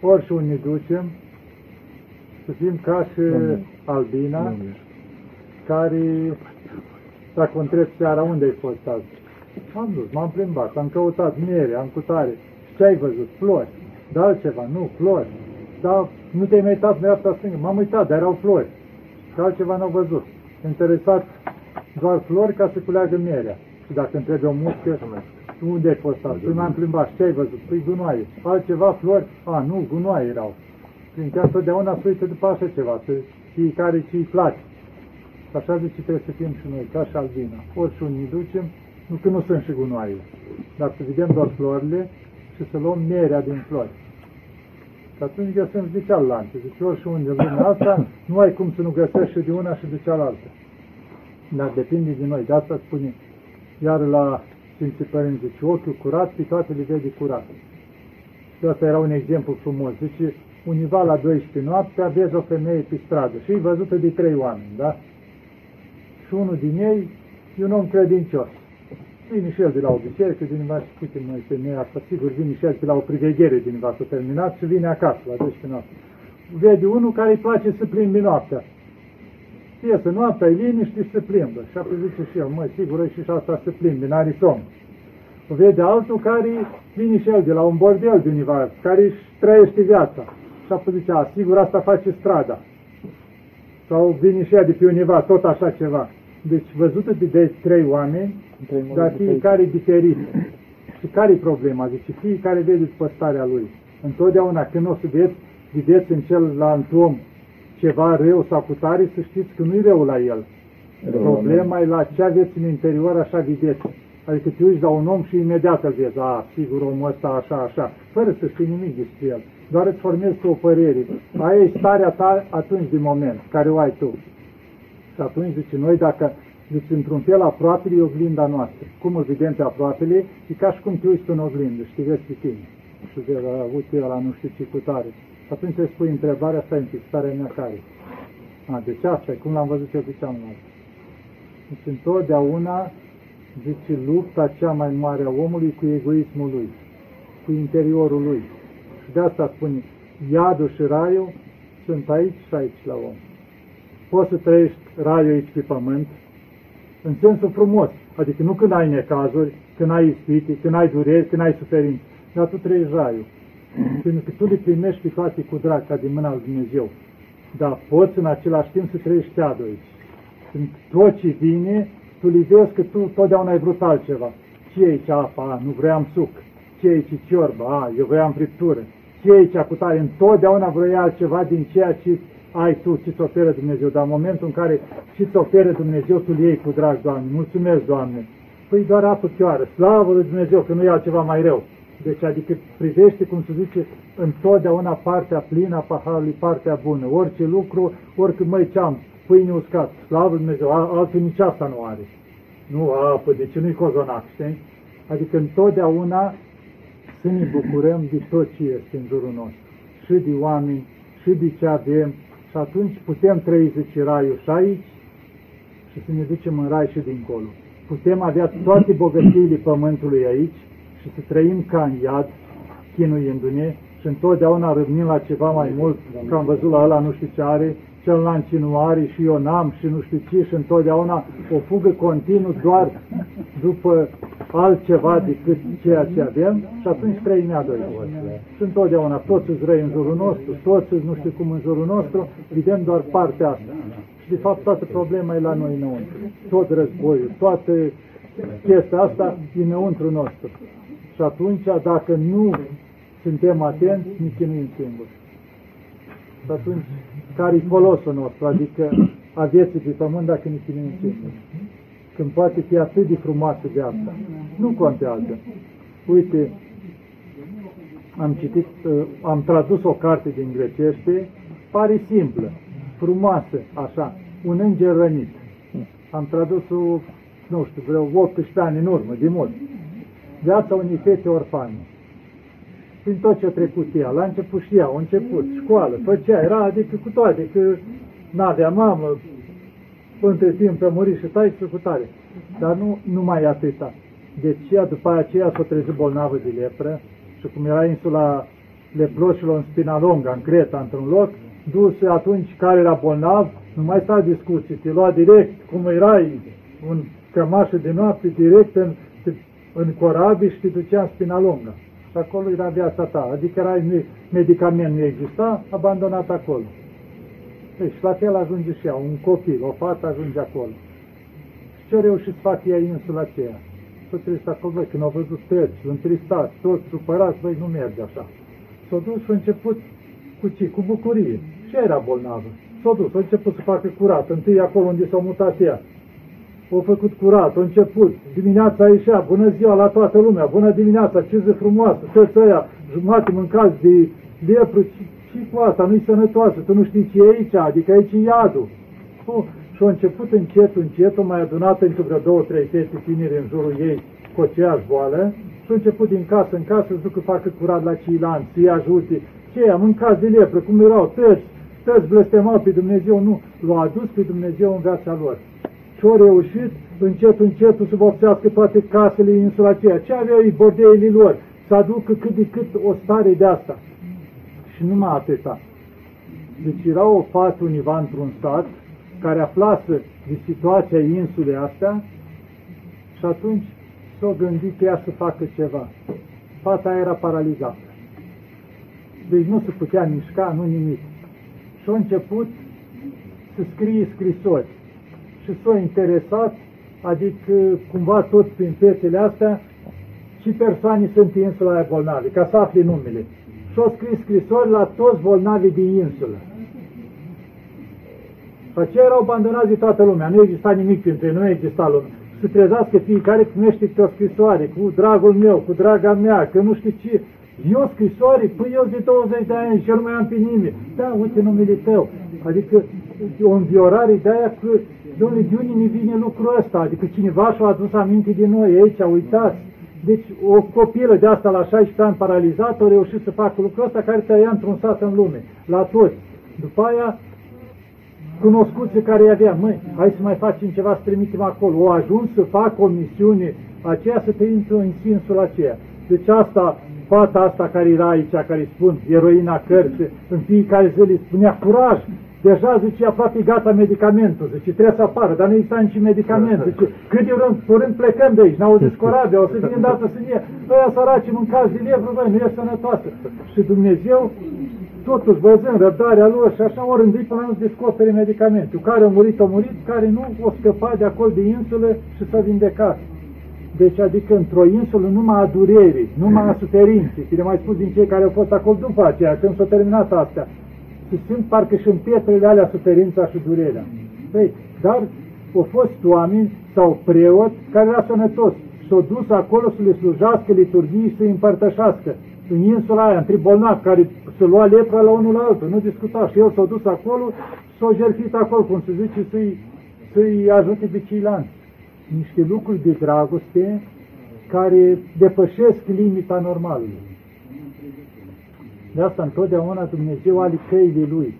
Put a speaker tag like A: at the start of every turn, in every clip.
A: Orice unde ne ducem, să fim ca și
B: Domnule.
A: Albina,
B: Domnule.
A: care, dacă o întreb seara, unde ai fost azi? Am dus, m-am plimbat, am căutat miere, am cutare. Și ce ai văzut? Flori. Dar altceva, nu, flori. Dar nu te-ai mai uitat în asta stângă. M-am uitat, dar erau flori. Și altceva n-au văzut. Interesat doar flori ca să culeagă mierea. Și dacă întrebe o muscă, unde ai fost azi? Păi m-am plimbat. Și ce ai văzut? Păi gunoaie. Altceva flori? A, nu, gunoaie erau. Fiindcă întotdeauna se uită după așa ceva, să fiecare ce îi place. Și așa zice trebuie să fim și noi, ca și albina. Orice unde ne ducem, nu că nu sunt și gunoaie, dar să vedem doar florile și să luăm mierea din flori. Și atunci găsim și de cealaltă. Zice, orice unde în lumea asta, nu ai cum să nu găsești și de una și de cealaltă. Dar depinde de noi. De asta spune, iar la Sfinții Părinți, zice, ochiul curat, pe toate le vede curat. Și asta era un exemplu frumos. Zice, univa la 12 noaptea vezi o femeie pe stradă și e văzută de trei oameni, da? Și unul din ei e un om credincios. Vine și el de la o biserică, din și uite noi femeia asta, sigur vine și el de la o priveghere din s-a terminat și vine acasă la 12 noapte. Vede unul care îi place să plimbi noaptea. Iese noaptea, e liniște și se plimbă. Și apoi zice și el, măi, sigur, e și asta să plimbi, n-are somn. O vede altul care vine și el de la un bordel de univa, care își trăiește viața. Și apoi zice, a, sigur, asta face strada. Sau vine și ea de pe univa, tot așa ceva. Deci, văzută de, de trei oameni,
B: Trei moduri
A: dar
B: diferite.
A: fiecare diferit. Și care e problema? Zice, fiecare vede după starea lui. Întotdeauna când o să vedeți, vedeți în celălalt om ceva rău sau cu tare, să știți că nu-i rău la el.
B: Rău la
A: Problema e la ce aveți în interior, așa vedeți. Adică te uiți la un om și imediat îl vezi, a, sigur, omul ăsta așa, așa, fără să știi nimic despre el. Doar îți formezi tu o părere. Aia e starea ta atunci din moment, care o ai tu. Și atunci, zice, noi dacă, zice, într-un fel, aproapele e oglinda noastră. Cum îl vedem pe aproapele, e ca și cum te uiți tu în oglindă și te vezi pe tine. Și de la, uite, la nu știu ce cu tare. Și atunci îți pui întrebarea asta, în starea mea care? A, deci asta e, cum l-am văzut eu pe cealaltă. Deci întotdeauna, zice, lupta cea mai mare a omului cu egoismul lui, cu interiorul lui. Și de asta spune, iadul și raiul sunt aici și aici la om. Poți să trăiești raiul aici pe pământ, în sensul frumos, adică nu când ai necazuri, când ai ispite, când ai dureri, când ai suferință, dar tu trăiești raiul. Pentru că tu le primești pe toate cu drag, ca din mâna lui Dumnezeu. Dar poți în același timp să trăiești teadul aici. Când tot ce vine, tu le vezi că tu totdeauna ai vrut altceva. Ce e aici apa? A, nu vreau suc. Ce e aici ciorbă? A, eu vreau friptură. Ce e aici cu tare? Întotdeauna vrei altceva din ceea ce ai tu, ce ți oferă Dumnezeu. Dar în momentul în care ce ți oferă Dumnezeu, tu le iei cu drag, Doamne. Mulțumesc, Doamne. Păi doar apă chioară. Slavă lui Dumnezeu că nu e altceva mai rău. Deci, adică privește, cum se zice, întotdeauna partea plină a paharului, partea bună. Orice lucru, oricât mai ce am, pâine uscat, slavă lui Dumnezeu, al- altul nici asta nu are. Nu apă, de ce nu-i cozonac, știi? Adică întotdeauna să ne bucurăm de tot ce este în jurul nostru. Și de oameni, și de ce avem, și atunci putem trăi, zice, raiul și aici, și să ne ducem în rai și dincolo. Putem avea toate bogățiile pământului aici și să trăim ca în iad, chinuindu-ne și întotdeauna râvnim la ceva mai mult, că am văzut la ăla nu știu ce are, celălalt ce nu are și eu n-am și nu știu ce și întotdeauna o fugă continuu doar după altceva decât ceea ce avem și atunci trăim ea doi ori. Și întotdeauna toți îți răi în jurul nostru, toți îți nu știu cum în jurul nostru, vedem doar partea asta. Și de fapt toată problema e la noi înăuntru. Tot războiul, toată chestia asta e înăuntru nostru. Și atunci, dacă nu suntem atenți, ne chinuim singuri. Și atunci, care-i folosul nostru? Adică a vieții pe pământ dacă ne chinuim singuri. Când poate fi atât de frumoasă viața. Nu contează. Uite, am citit, uh, am tradus o carte din grecește, pare simplă, frumoasă, așa, un înger rănit. Am tradus-o, nu știu, vreo 18 ani în urmă, de mult. Viața unei fete orfane. Prin tot ce a trecut ea, la început și ea, a început, școală, făcea, era, adică cu toate, că n-avea mamă, între timp a murit și tai cu tare. Dar nu numai atâta. Deci ea, după aceea s-a trezit bolnavă de lepră și cum era insula leproșilor în Spinalonga, în Creta, într-un loc, dus atunci care era bolnav, nu mai sta discuții, te lua direct, cum erai, un cămașă de noapte, direct în, în corabii și te ducea în Spinalonga. Și acolo era viața ta, adică era medicament, nu exista, abandonat acolo. Deci la fel ajunge și ea, un copil, o fată ajunge acolo. Și ce reușit să facă ea insula aceea? Tot trebuie să acolo, când au văzut tăți, întristați, toți supărați, băi, nu merge așa. S-a dus și a început cu ce? Cu bucurie. Și era bolnavă. S-a dus, a început să facă curat. Întâi acolo unde s-a mutat ea. A făcut curat, a început. Dimineața ieșea, bună ziua la toată lumea, bună dimineața, ce zi frumoasă, toți ăia, jumate mâncați de lepru, și cu asta, nu-i sănătoasă, tu nu știi ce e aici, adică aici e iadul. Oh, și a început încet, încet, o mai adunat încă vreo două, trei fete tineri în jurul ei cu aceeași boală și a început din casă în casă să ducă facă curat la ceilalți, să-i ajute. Ce am mâncat de lepră, cum erau tăți, tăți blestemau pe Dumnezeu, nu, l-au adus pe Dumnezeu în viața lor. Și au reușit încet, încet să vopsească toate casele insula aceea. Ce aveau ei bordeile lor? Să aducă cât de cât o stare de asta și numai atâta. Deci era o fată univa într-un sat care aflase de situația insulei astea și atunci s-a gândit că ea să facă ceva. Fata era paralizată. Deci nu se putea mișca, nu nimic. Și a început să scrie scrisori. Și s-a interesat, adică cumva tot prin fetele astea, și persoane sunt insula aia bolnave, ca să afli numele și-au scris scrisori la toți bolnavii din insulă. Și aceia erau abandonați de toată lumea, nu exista nimic printre ei, nu exista lume. Să trezească fiecare primește câte o scrisoare, cu dragul meu, cu draga mea, că nu știu ce. Eu scrisoare? Păi eu de 20 de ani și eu nu mai am pe nimeni. Da, uite numele tău. Adică o înviorare de aia că, domnule, de unde ne vine lucrul ăsta? Adică cineva și-a adus aminte de noi aici, uitați. Deci o copilă de asta la 16 ani paralizată a reușit să facă lucrul ăsta care tăia într-un sat în lume, la toți. După aia, cunoscuți care i avea, măi, hai să mai facem ceva, să trimitem acolo. O ajuns să facă o misiune aceea să te intru în sensul aceea. Deci asta, fata asta care era aici, care spun, eroina cărții, în fiecare zi îi spunea curaj, Deja, zice, aproape gata medicamentul, zice, trebuie să apară, dar nu exista nici medicament, zice, cât de rând, curând plecăm de aici, n-au zis corabia, o să vină dată să ne ăia săraci mâncați de levru, băi, nu e sănătoasă. Și Dumnezeu, totuși, văzând răbdarea lor și așa, ori rândit până nu descopere medicamentul. Care a murit, a murit, care nu o scăpa de acolo de insulă și s-a vindecat. Deci, adică într-o insulă numai a durerii, numai a suferinței, și le mai spus din cei care au fost acolo după aceea, când s-a terminat astea, și simt parcă și în pietrele alea suferința și durerea. Păi, dar au fost oameni sau preot care era sănătos și s-au dus acolo să le slujească liturghii și să-i împărtășească. În insula aia, între bolnavi care se lua lepra la unul la altul, nu discuta. Și el s-a dus acolo și s-a jertfit acolo, cum se zice, să-i să ajute pe ceilalți. Niște lucruri de dragoste care depășesc limita normalului. De asta întotdeauna Dumnezeu are căile Lui.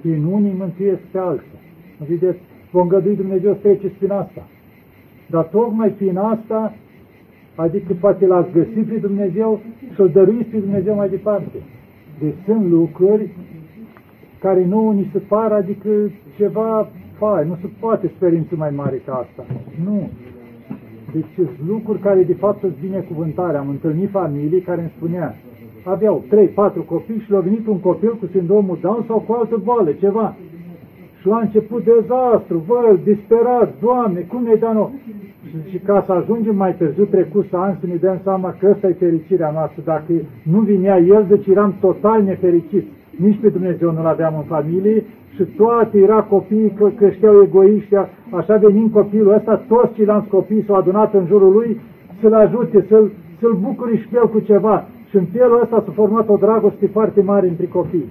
A: Prin unii mântuiesc pe alții. Vedeți, vom gădui Dumnezeu să treceți prin asta. Dar tocmai prin asta, adică poate l-ați găsit pe Dumnezeu și o dăruiți pe Dumnezeu mai departe. Deci sunt lucruri care nu ni se par, adică ceva fai, nu se poate sperință mai mare ca asta. Nu. Deci sunt lucruri care de fapt sunt binecuvântare. Am întâlnit familii care îmi spunea, aveau 3-4 copii și le-a venit un copil cu sindromul Down sau cu altă boală, ceva. Și la început dezastru, vă, disperat, Doamne, cum ne dă și, și ca să ajungem mai târziu, trecut să ani, să ne dăm seama că ăsta e fericirea noastră. Dacă nu vinea El, deci eram total nefericiți. Nici pe Dumnezeu nu-L aveam în familie și toate era copiii că creșteau egoiști, așa venind copilul ăsta, toți ceilalți copii s-au adunat în jurul lui să-l ajute, să-l să, -l, bucuri și pe el cu ceva. Și în felul ăsta s-a format o dragoste foarte mare între copii.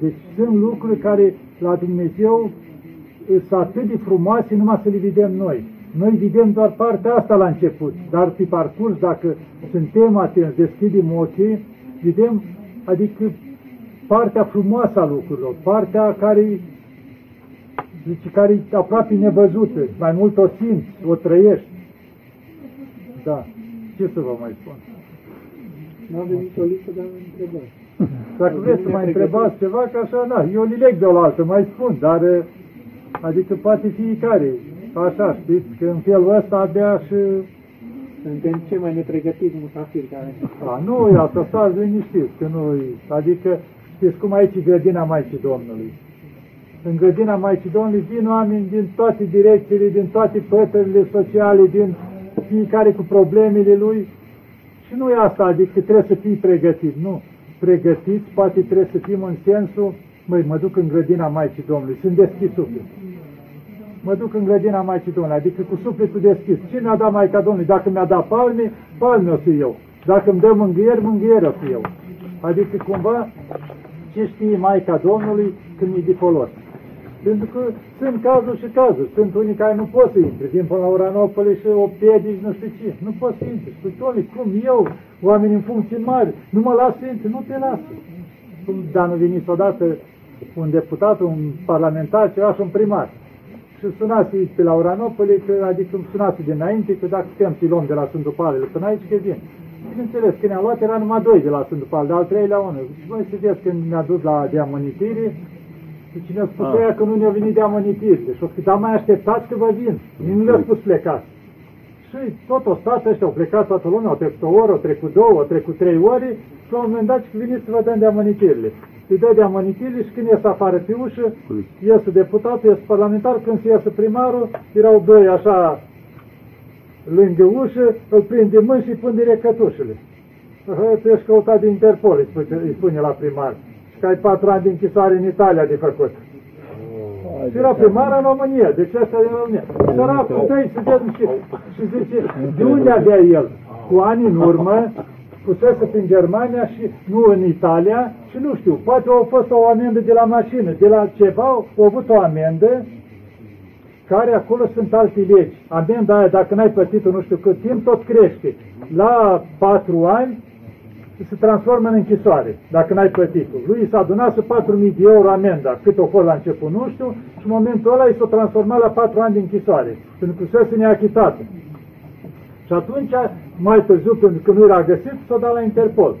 A: Deci sunt lucruri care la Dumnezeu sunt atât de frumoase numai să le vedem noi. Noi vedem doar partea asta la început, dar pe parcurs, dacă suntem atenți, deschidem ochii, vedem, adică partea frumoasă a lucrurilor, partea care, zice, care e aproape nevăzută, mai mult o simți, o trăiești. Da, ce să vă mai spun?
B: Nu avem nicio listă, dar am întrebat.
A: Dacă vreți să mai întrebați ceva, că așa, da, eu li leg de o altă, mai spun, dar adică poate fiecare, așa, știți, că în felul ăsta abia și...
B: Suntem cei mai nepregătiți musafiri care...
A: A, nu e asta, stați liniștiți, că nu adică, știți cum aici e grădina Maicii Domnului. În grădina Maicii Domnului vin oameni din toate direcțiile, din toate pătările sociale, din fiecare cu problemele lui și nu e asta, adică trebuie să fii pregătit, nu. Pregătiți, poate trebuie să fim în sensul, măi, mă duc în grădina Maicii Domnului, sunt deschis suflet. Mă duc în grădina Maicii Domnului, adică cu sufletul deschis. Ce mi-a dat Maica Domnului? Dacă mi-a dat palme, palme o să eu. Dacă îmi dă mângâieri, mângâieri o să eu. Adică cumva, ce știe Maica Domnului când e de folos. Pentru că sunt cazuri și cazuri. Sunt unii care nu pot să intre. Din până la Uranopole și o piedici, nu știu ce. Nu pot să intre. Spui, Toni, cum eu, oameni în funcții mari, nu mă las să intre? Nu te lasă. Cum dar nu venit odată un deputat, un parlamentar, ceva și un primar. Și sunați pe la Uranopole, că, adică sunați dinainte, că dacă putem să luăm de la Sfântul Palele până aici, că vin. Bineînțeles, când ne-a luat era numai doi de la Sfântul Pal, de al treilea unul. Și voi să vedeți când ne-a dus la deamonitire, și cine a spus aia că nu ne-a venit de amănitiri. Deci o spus, dar mai așteptați că vă vin. Nu le-a spus plecați. Și tot o stat ăștia, au plecat toată lumea, au trecut o oră, au trecut două, au trecut trei ore și la un moment dat și veniți să vă dăm de amănitirile. Îi dă de amănitirile și când ies afară pe ușă, iese deputatul, iese parlamentar, când se iese primarul, erau doi așa lângă ușă, îl prind de mâini și îi pun direct cătușele. Tu ești căutat de Interpol, îi spune la primar că ai patru ani de închisoare în Italia de făcut. Oh, și era primar în România, deci asta e în România. Săracul tăi să vedem și, și zice, de unde avea el? Cu ani în urmă, pusese prin Germania și nu în Italia și nu știu, poate au fost o amendă de la mașină, de la ceva, au avut o amendă care acolo sunt alte legi. Amenda aia, dacă n-ai plătit-o nu știu cât timp, tot crește. La patru ani se transformă în închisoare, dacă n-ai plătit-o. Lui s-a adunat 4.000 de euro amenda, cât o fost la început, nu știu, și în momentul ăla i s-a transformat la 4 ani de închisoare, pentru că se neachitat. Și atunci, mai târziu, pentru că nu era găsit, s-a dat la Interpol.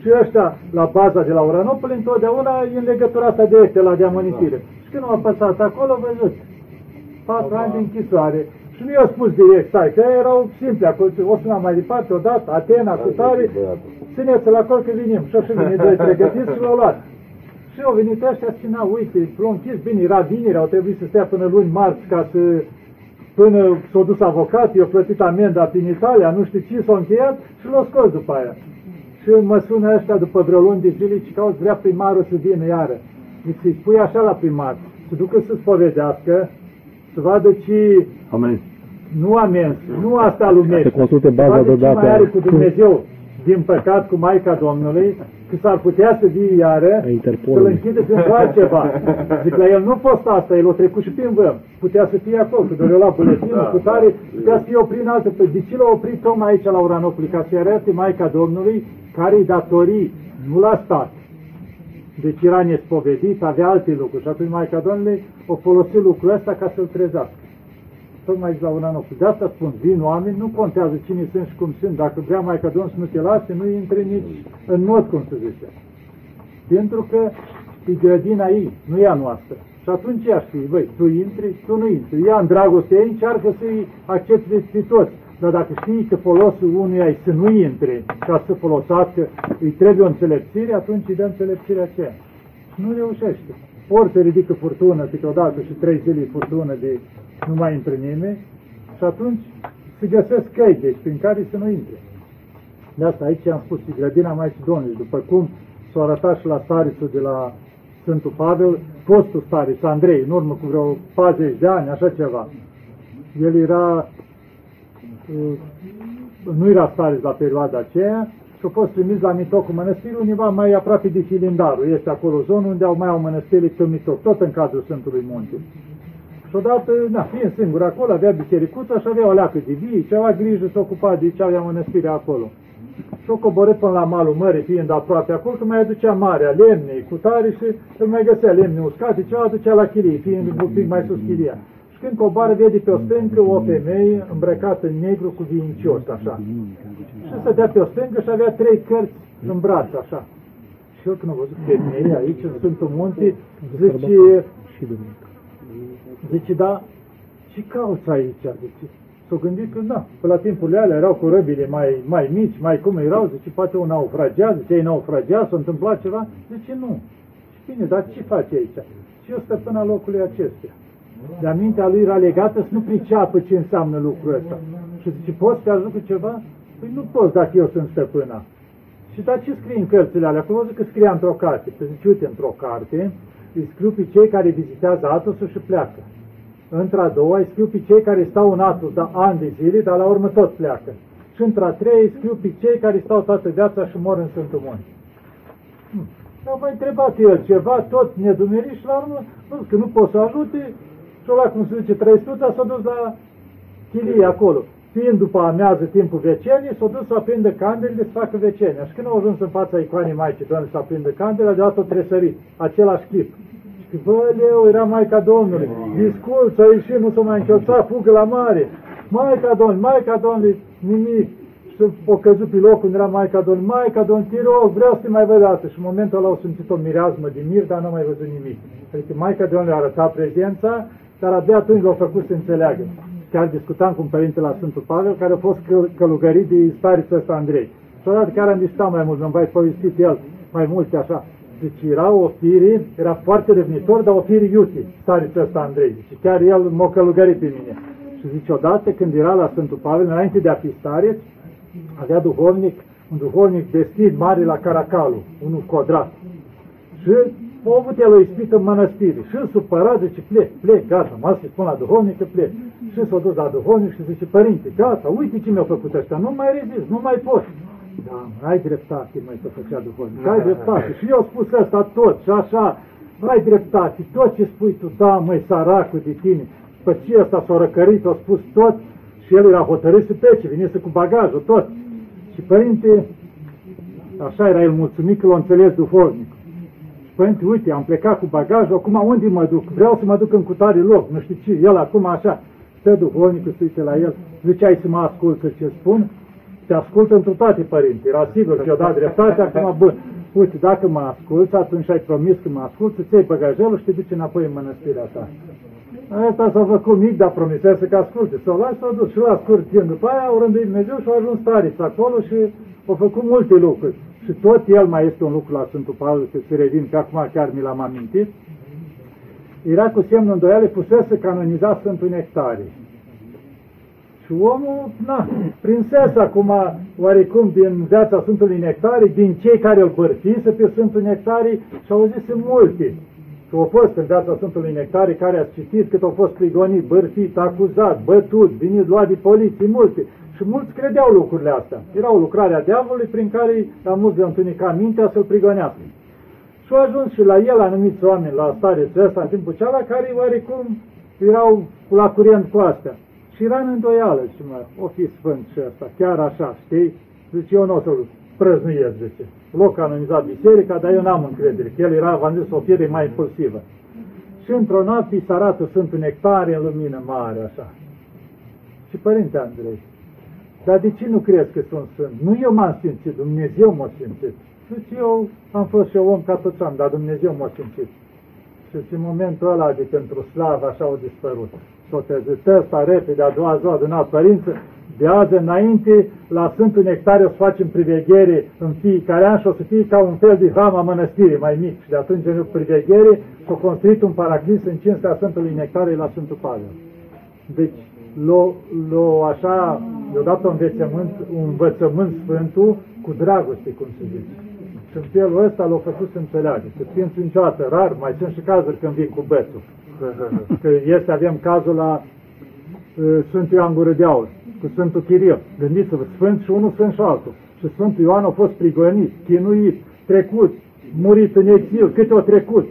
A: Și ăștia, la baza de la Uranopol, întotdeauna e în legătura asta directă la deamonitire. Și când au apăsat acolo, văzut, 4 ani de închisoare. Și nu i-au spus direct, stai, că erau simple acolo, o sunam mai departe, odată, Atena, cu tare, țineți-l acolo că vinim. Și așa vine doi pregătiți și l-au luat. Și au venit ăștia și na, uite, l-au închis bine, era vineri, au trebuit să stea până luni marți ca să până s-a dus avocat, i-a plătit amenda prin Italia, nu știu ce, s-a încheiat și l-a scos după aia. Și mă sună ăștia după vreo luni de zile și cauți vrea primarul să vină iară. Deci să-i spui așa la primar, să ducă să spovedească, să vadă ce...
C: Amen.
A: Nu amenzi, nu asta lumește.
C: Să consulte baza de date.
A: mai are cu Dumnezeu din păcat cu Maica Domnului, că s-ar putea să vie iară, să-l închide pentru altceva. Zic, la el nu a fost asta, el a trecut și prin văm. Putea să fie acolo, că doar la buletinul, da, cu tare, putea să fie oprit în altă. De ce l-a oprit tocmai aici la Uranopoli? Ca să-i arate Maica Domnului care îi datorii, nu la stat. Deci era nespovedit, avea alte lucruri. Și atunci Maica Domnului a folosit lucrul ăsta ca să-l trezească tocmai la un anul. De asta spun, vin oameni, nu contează cine sunt și cum sunt. Dacă vrea mai ca Domnul să nu te lase, nu intre nici în mod, cum se zice. Pentru că e grădina ei, nu e a noastră. Și atunci ea știe, băi, tu intri, tu nu intri. Ea în dragoste ei încearcă să-i accepte pe toți. Dar dacă știi că folosul unuia e să nu intre ca să folosească, îi trebuie o înțelepțire, atunci îi dă înțelepțirea aceea. Nu reușește. Ori se ridică furtună câteodată și trei zile furtună de nu mai intră nimeni și atunci se găsesc căi, deci prin care să nu intre. De asta aici am spus și grădina Maicii Domnului, după cum s-a arătat și la starițul de la Sfântul Pavel, fostul stariț, Andrei, în urmă cu vreo 40 de ani, așa ceva. El era, uh, nu era stariț la perioada aceea și a fost trimis la Mitocul Mănăstirii, undeva mai aproape de Filindarul. Este acolo zonă unde au mai au mănăstiri pe Mitoc, tot în cadrul Sfântului Munte. Și odată, na, fiind singur acolo, avea bisericuța și avea o leacă de vii și avea grijă să ocupa de ce avea mănăstirea acolo. Și o coborât până la malul mării, fiind aproape acolo, că mai aducea marea, lemne, cu tare și îl mai găsea lemne uscate, ceva aducea la chirie, fiind un pic mai sus chiria. Și când coboară, vede pe o stâncă o femeie îmbrăcată în negru cu vincios, așa. Și Și stătea pe o stângă și avea trei cărți în braț, așa. Și eu când am văzut femei aici, în Sfântul Munte, zice, zice, da, ce cauți aici? Zice, s-au gândit că, da, pe la timpurile alea erau cu răbile mai, mai mici, mai cum erau, zice, poate un naufragiat, zice, ei naufragiat, s-a întâmplat ceva, zice, nu. Și bine, dar ce face aici? Și eu stăpâna locului acestea. De mintea lui era legată să nu priceapă ce înseamnă lucrul ăsta. Și zice, poți să ajut cu ceva? Păi nu poți dacă eu sunt stăpâna. Și dar ce scrie în cărțile alea? Acum văzut că scria într-o carte. Păi zice, uite, într-o carte îi scriu pe cei care vizitează Atosul și pleacă. Într-a doua îi scriu pe cei care stau în Atos da, ani de zile, dar la urmă tot pleacă. Și într-a treia îi scriu pe cei care stau toată viața și mor în Sfântul Munte. Hmm. Dar mai întrebat el ceva, tot nedumerit și la urmă, nu că nu pot să ajute, și ăla, cum se zice, trăistuța s-a dus la chilie acolo. Fiind după amiază timpul vecenii, s-a dus să aprindă candelele să facă vecenia. Și când au ajuns în fața icoanei Maicii Domnului să aprindă candele, a dat-o tresărit, același clip. Și bă, leu, era Maica Domnului, discurs, a ieșit, nu s-a mai închioțat, fugă la mare. Maica Domnului, Maica Domnului, nimic. Și o căzut pe locul unde era Maica Domnului, Maica Domnului, te rog, vreau să te mai văd dată. Și în momentul ăla au simțit o mireazmă de mir, dar nu mai văzut nimic. Adică Maica Domnului a arătat prezența, dar abia atunci l-au făcut să înțeleagă. Chiar discutam cu un părinte la Sfântul Pavel, care a fost călugărit de stariță ăsta Andrei. Și odată chiar am discutat mai mult, mi-am mai povestit el mai multe așa. Deci era o fire, era foarte revnitor, dar o fire iute, stariță ăsta Andrei. Și chiar el m-a călugărit pe mine. Și zice, odată când era la Sfântul Pavel, înainte de a fi stareț, avea duhovnic, un duhovnic vestit mare la Caracalu, unul codrat. Și a avut el o ispită în mănăstire și supărat zice, plec, plec, gata, mă să spun la duhovnic că plec. Și s-a dus la duhovnic și zice, părinte, gata, uite ce mi-a făcut ăștia, nu mai rezist, nu mai pot. Da, ai dreptate, mai să făcea duhovnic, ai dreptate. Și eu spus asta tot și așa, ai dreptate, tot ce spui tu, da, măi, săracul de tine, pe ce ăsta s-a răcărit, a spus tot și el era hotărât să plece, venise cu bagajul, tot. Și părinte, așa era el mulțumit că l-a înțeles duhovnic. Părinte, uite, am plecat cu bagajul, acum unde mă duc? Vreau să mă duc în cutare loc, nu știu ce. El acum așa, stă duhovnicul, se uite la el, zice, ai să mă ascultă ce spun? Te ascultă într toate, părinte. Era sigur că i-a dat dreptate, acum, bun. Uite, dacă mă asculți, atunci ai promis că mă asculți, îți iei bagajelul și te duci înapoi în mănăstirea ta. Asta s-a făcut mic, dar promisese că asculte. S-au luat, s-au dus și la scurt timp. După aia au rânduit Dumnezeu și au ajuns tari acolo și au făcut multe lucruri și tot el mai este un lucru la Sfântul Pavel, că se revin, că acum chiar mi l-am amintit, era cu semnul îndoiale, pusese canoniza Sfântul Nectarie. Și omul, na, prinsese acum oarecum din viața Sfântului Nectarie, din cei care îl bărfise pe Sfântul Nectarie și au zis multe. Și au fost în viața Sfântului Nectarie care a citit cât au fost prigonit, bărfit, acuzat, bătut, venit luat de poliție, multe. Și mulți credeau lucrurile astea. Era o lucrare a diavolului prin care la mulți de întunica mintea să-l prigonească. Și au ajuns și la el anumiți oameni la stare ăsta în timpul ceala care oarecum erau la curent cu astea. Și era în îndoială și mă, o fi sfânt și ăsta, chiar așa, știi? Zice, eu nu o să-l prăznuiesc, zice. Loc canonizat biserica, dar eu n-am încredere, că el era, v-am zis, o fire mai impulsivă. Și într-o noapte se arată Sfântul Nectare în lumină mare, așa. Și Părinte Andrei, dar de ce nu crezi că sunt sfânt? Nu eu m-am simțit, Dumnezeu m-a simțit. Și eu am fost și eu om ca toți am, dar Dumnezeu m-a simțit. Și în momentul ăla de pentru slavă așa au dispărut. S-o trezit ăsta repede, a doua zi, adunat părință, de azi înainte, la Sfântul Nectare o să facem priveghere în fiecare an și o să fie ca un fel de hram a mănăstirii mai mic. Și de atunci în priveghere s-a construit un paraclis în cinstea Sfântului Nectare la Sfântul Pavel. Deci, l-o așa, i-a dat un învățământ, un învățământ Sfântul cu dragoste, cum se zice. Și în felul ăsta l-a făcut să înțeleagă. Că Sfințul niciodată, rar, mai sunt și cazuri când vin cu bețul. Că este, avem cazul la uh, Sfântul Ioan Gură de Aur, cu Sfântul Chiril. Gândiți-vă, Sfânt și unul Sfânt și altul. Și Sfântul Ioan a fost prigonit, chinuit, trecut, murit în exil, cât o trecut.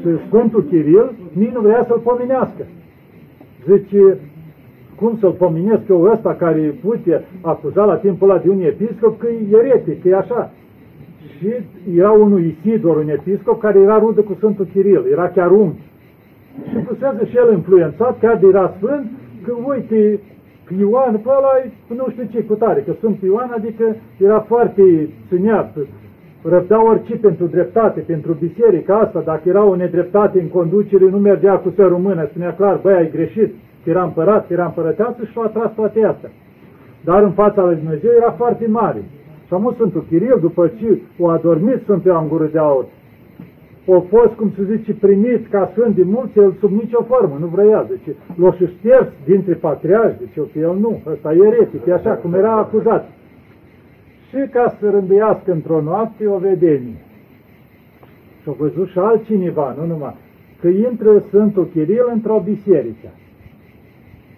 A: Și Sfântul Chiril nici nu vrea să-l pomenească. Zice, cum să-l pomenesc eu ăsta care pute acuza la timpul ăla de un episcop că e eretic, că e așa. Și era unul Isidor, un episcop, care era rudă cu Sfântul Chiril, era chiar um. Și pusează și el influențat, chiar de era sfânt, că uite, Că Ioan, pe ăla, nu știu ce, cu tare, că sunt Ioan, adică era foarte țâneat, răbda orice pentru dreptate, pentru biserica asta, dacă era o nedreptate în conducere, nu mergea cu sărul mână, spunea clar, băi, ai greșit, că era împărat, că era împărăteasă și a tras toate astea. Dar în fața lui Dumnezeu era foarte mare. Și am Sfântul Chiril, după ce o adormit Sfântul Ioan Gură de Aur, o fost, cum se zice, primit ca sfânt de mulți, el sub nicio formă, nu vrea, zice, l-o și șters dintre patriarhi, zice, că el nu, ăsta e eretic, e așa cum era acuzat. Și ca să rânduiască într-o noapte o vedenie. Și-a văzut și altcineva, nu numai, că intră Sfântul Chiril într-o biserică.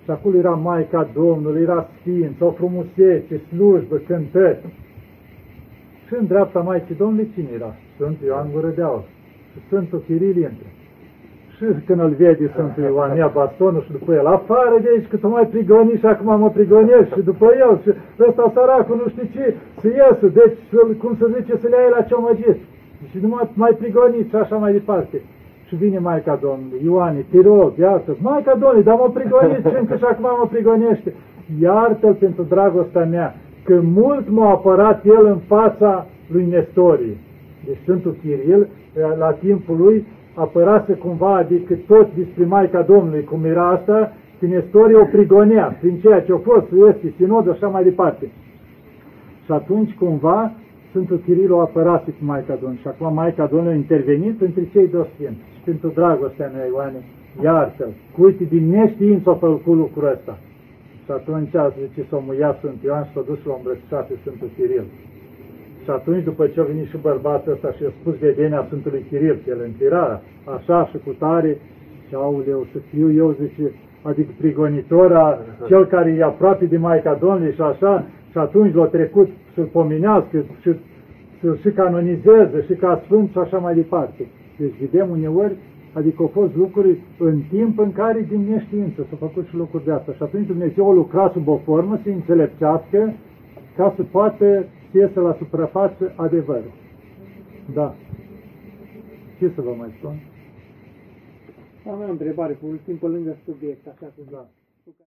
A: Și acolo era Maica Domnului, era Sfinț, o frumusețe, slujbă, cântări. Și în dreapta Maicii Domnului cine era? Sfântul Ioan Gură de Aur. Și Sfântul Chiril intră. Și când îl vede Sfântul Ioan, ia bastonul și după el, afară de aici, că tu mai prigoni și acum mă prigonești și după el, și ăsta săracul nu știu ce, să iesă, deci, cum să zice, să le ai la ciomăgit. Și nu mai, mai prigoniți și așa mai departe. Și vine Maica Domnului, Ioane, te rog, iartă Maica Domnului, dar mă prigoniți și încă și acum mă prigonește. Iartă-l pentru dragostea mea, că mult m-a apărat el în fața lui Nestorie. Deci Sfântul Chiril, la timpul lui, apărase cumva, adică tot despre Maica Domnului, cum era asta, că Nestorie o prigonea prin ceea ce a fost, este sinod, așa mai departe. Și atunci, cumva, Sfântul Chiril o apărase cu Maica Domnului și acum Maica Domnului a intervenit între cei doi sfinți. Și pentru dragostea mea, Ioane, iartă-l. Uite, din neștiință a făcut lucrul ăsta. Și atunci a zice, s-a muiat Sfânt Ioan și s-a dus la îmbrățișat pe Sfântul Chiril. Și atunci, după ce a venit și bărbatul ăsta și a spus vedenia Sfântului Chiril, că el întira așa și cu tare, și auleu, să fiu eu, zice, adică prigonitora, cel care e aproape de Maica Domnului și așa, și atunci l-a trecut să-l pominească și să-l și canonizeze și ca sfânt și așa mai departe. Deci vedem uneori, adică au fost lucruri în timp în care din neștiință s-au făcut și lucruri de asta. Și atunci Dumnezeu a lucrat sub o formă să înțelepcească ca să poată să iesă la suprafață adevărul. Da. Ce să vă mai spun?
B: Am o întrebare, cu ultim pe lângă subiect, așa cum...
A: Da.